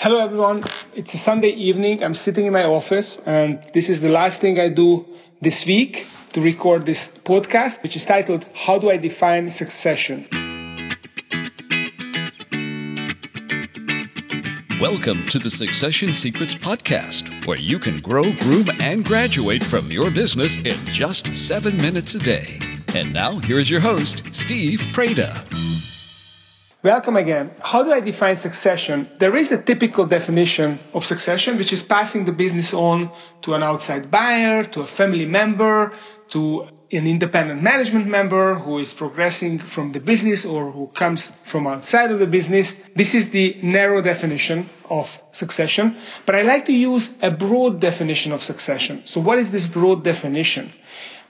Hello everyone. It's a Sunday evening. I'm sitting in my office and this is the last thing I do this week to record this podcast, which is titled How Do I Define Succession? Welcome to the Succession Secrets Podcast, where you can grow, groom, and graduate from your business in just seven minutes a day. And now, here's your host, Steve Preda. Welcome again. How do I define succession? There is a typical definition of succession, which is passing the business on to an outside buyer, to a family member, to an independent management member who is progressing from the business or who comes from outside of the business. This is the narrow definition of succession, but I like to use a broad definition of succession. So what is this broad definition?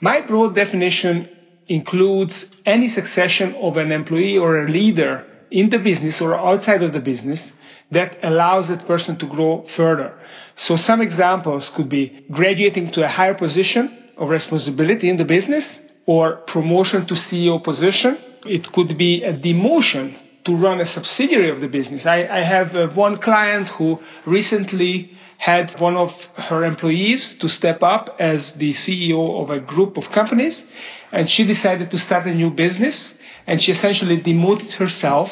My broad definition includes any succession of an employee or a leader in the business or outside of the business that allows that person to grow further. So some examples could be graduating to a higher position of responsibility in the business or promotion to CEO position. It could be a demotion to run a subsidiary of the business. I, I have uh, one client who recently had one of her employees to step up as the CEO of a group of companies and she decided to start a new business and she essentially demoted herself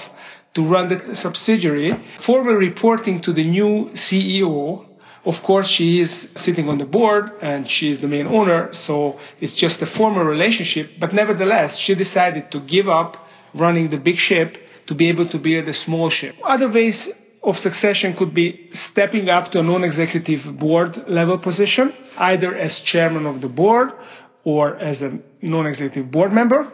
to run the subsidiary. formally reporting to the new CEO, of course, she is sitting on the board and she is the main owner, so it's just a formal relationship. But nevertheless, she decided to give up running the big ship to be able to build a small ship. Other ways of succession could be stepping up to a non-executive board level position, either as chairman of the board or as a non-executive board member.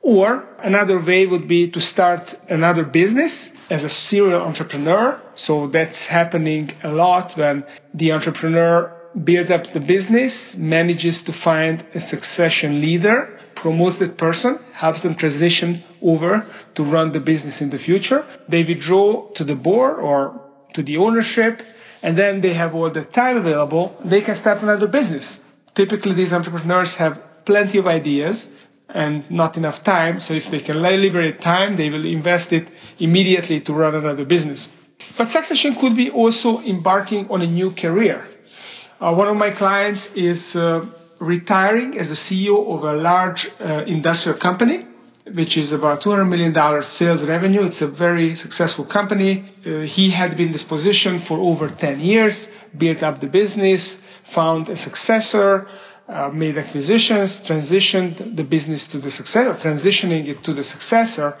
Or another way would be to start another business as a serial entrepreneur. So that's happening a lot when the entrepreneur builds up the business, manages to find a succession leader, promotes that person, helps them transition over to run the business in the future. They withdraw to the board or to the ownership, and then they have all the time available. They can start another business. Typically, these entrepreneurs have plenty of ideas and not enough time. So if they can liberate time, they will invest it immediately to run another business. But succession could be also embarking on a new career. Uh, one of my clients is uh, retiring as the CEO of a large uh, industrial company, which is about $200 million sales revenue. It's a very successful company. Uh, he had been in this position for over 10 years, built up the business, found a successor, uh, made acquisitions, transitioned the business to the successor, transitioning it to the successor,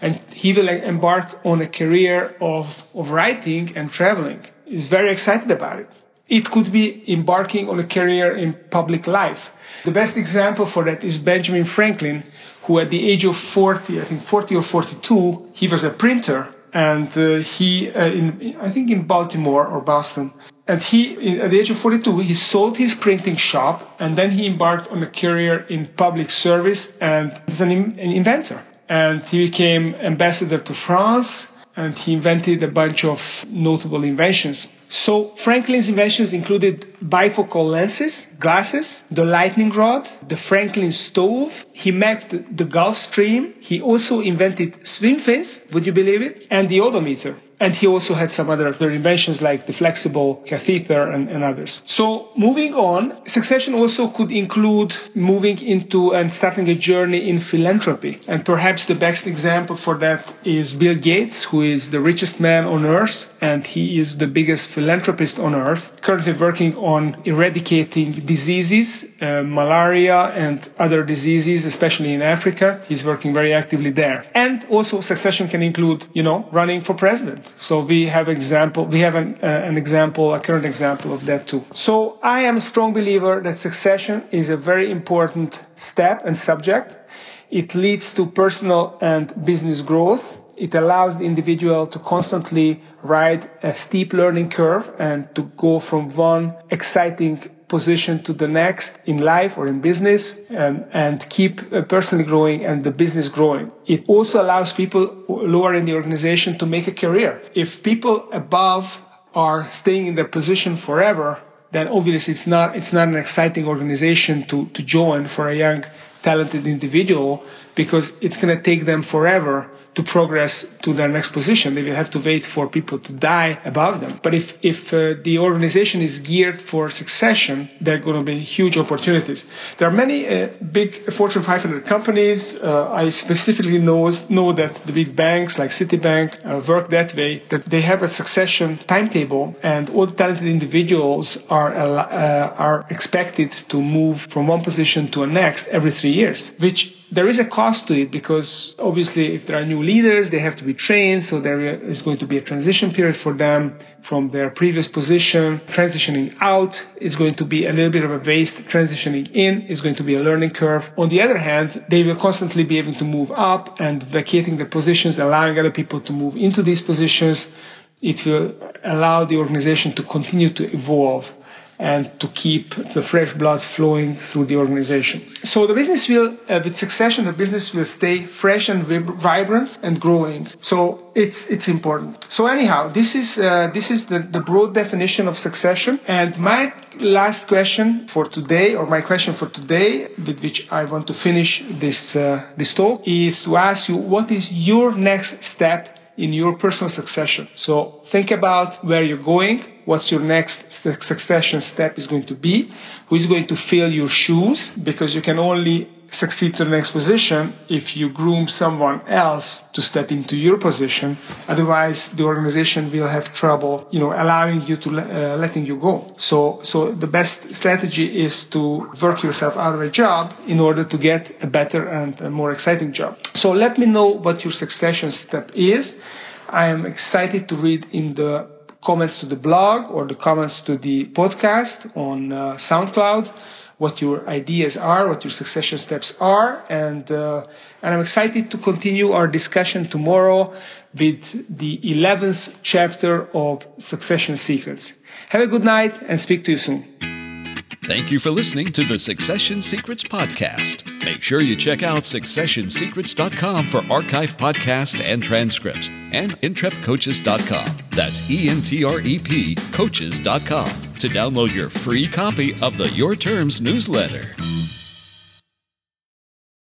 and he will embark on a career of, of writing and traveling. He's very excited about it. It could be embarking on a career in public life. The best example for that is Benjamin Franklin, who at the age of 40, I think 40 or 42, he was a printer and uh, he, uh, in, I think in Baltimore or Boston, and he, at the age of 42, he sold his printing shop and then he embarked on a career in public service and he's an, an inventor. And he became ambassador to France and he invented a bunch of notable inventions. So Franklin's inventions included bifocal lenses, glasses, the lightning rod, the Franklin stove. He mapped the Gulf Stream. He also invented swim fins, would you believe it? And the odometer. And he also had some other, other inventions like the flexible catheter and, and, others. So moving on, succession also could include moving into and starting a journey in philanthropy. And perhaps the best example for that is Bill Gates, who is the richest man on earth and he is the biggest philanthropist on earth, currently working on eradicating diseases, uh, malaria and other diseases, especially in Africa. He's working very actively there. And also succession can include, you know, running for president. So we have example, we have an, uh, an example, a current example of that too. So I am a strong believer that succession is a very important step and subject. It leads to personal and business growth. It allows the individual to constantly ride a steep learning curve and to go from one exciting position to the next in life or in business and, and keep uh, personally growing and the business growing. It also allows people lower in the organization to make a career. If people above are staying in their position forever, then obviously it's not, it's not an exciting organization to, to join for a young, talented individual because it's going to take them forever to progress to their next position. They will have to wait for people to die above them. But if, if uh, the organization is geared for succession, there are going to be huge opportunities. There are many uh, big Fortune 500 companies. Uh, I specifically know, know that the big banks like Citibank uh, work that way, that they have a succession timetable and all the talented individuals are, uh, are expected to move from one position to a next every three years, which there is a cost to it because obviously if there are new leaders, they have to be trained. So there is going to be a transition period for them from their previous position. Transitioning out is going to be a little bit of a waste. Transitioning in is going to be a learning curve. On the other hand, they will constantly be able to move up and vacating the positions, allowing other people to move into these positions. It will allow the organization to continue to evolve and to keep the fresh blood flowing through the organization. So the business will, uh, with succession, the business will stay fresh and vib- vibrant and growing. So it's it's important. So anyhow, this is uh, this is the, the broad definition of succession. And my last question for today, or my question for today, with which I want to finish this uh, this talk, is to ask you what is your next step in your personal succession. So think about where you're going, what's your next succession step is going to be, who is going to fill your shoes, because you can only succeed to the next position if you groom someone else to step into your position. Otherwise, the organization will have trouble, you know, allowing you to uh, letting you go. So, so the best strategy is to work yourself out of a job in order to get a better and a more exciting job. So let me know what your succession step is. I am excited to read in the comments to the blog or the comments to the podcast on uh, SoundCloud what your ideas are, what your succession steps are, and uh, and I'm excited to continue our discussion tomorrow with the 11th chapter of Succession Secrets. Have a good night and speak to you soon. Thank you for listening to the Succession Secrets podcast. Make sure you check out successionsecrets.com for archive podcasts and transcripts and entrepcoaches.com. That's E N T R E P coaches.com to download your free copy of the Your Terms newsletter.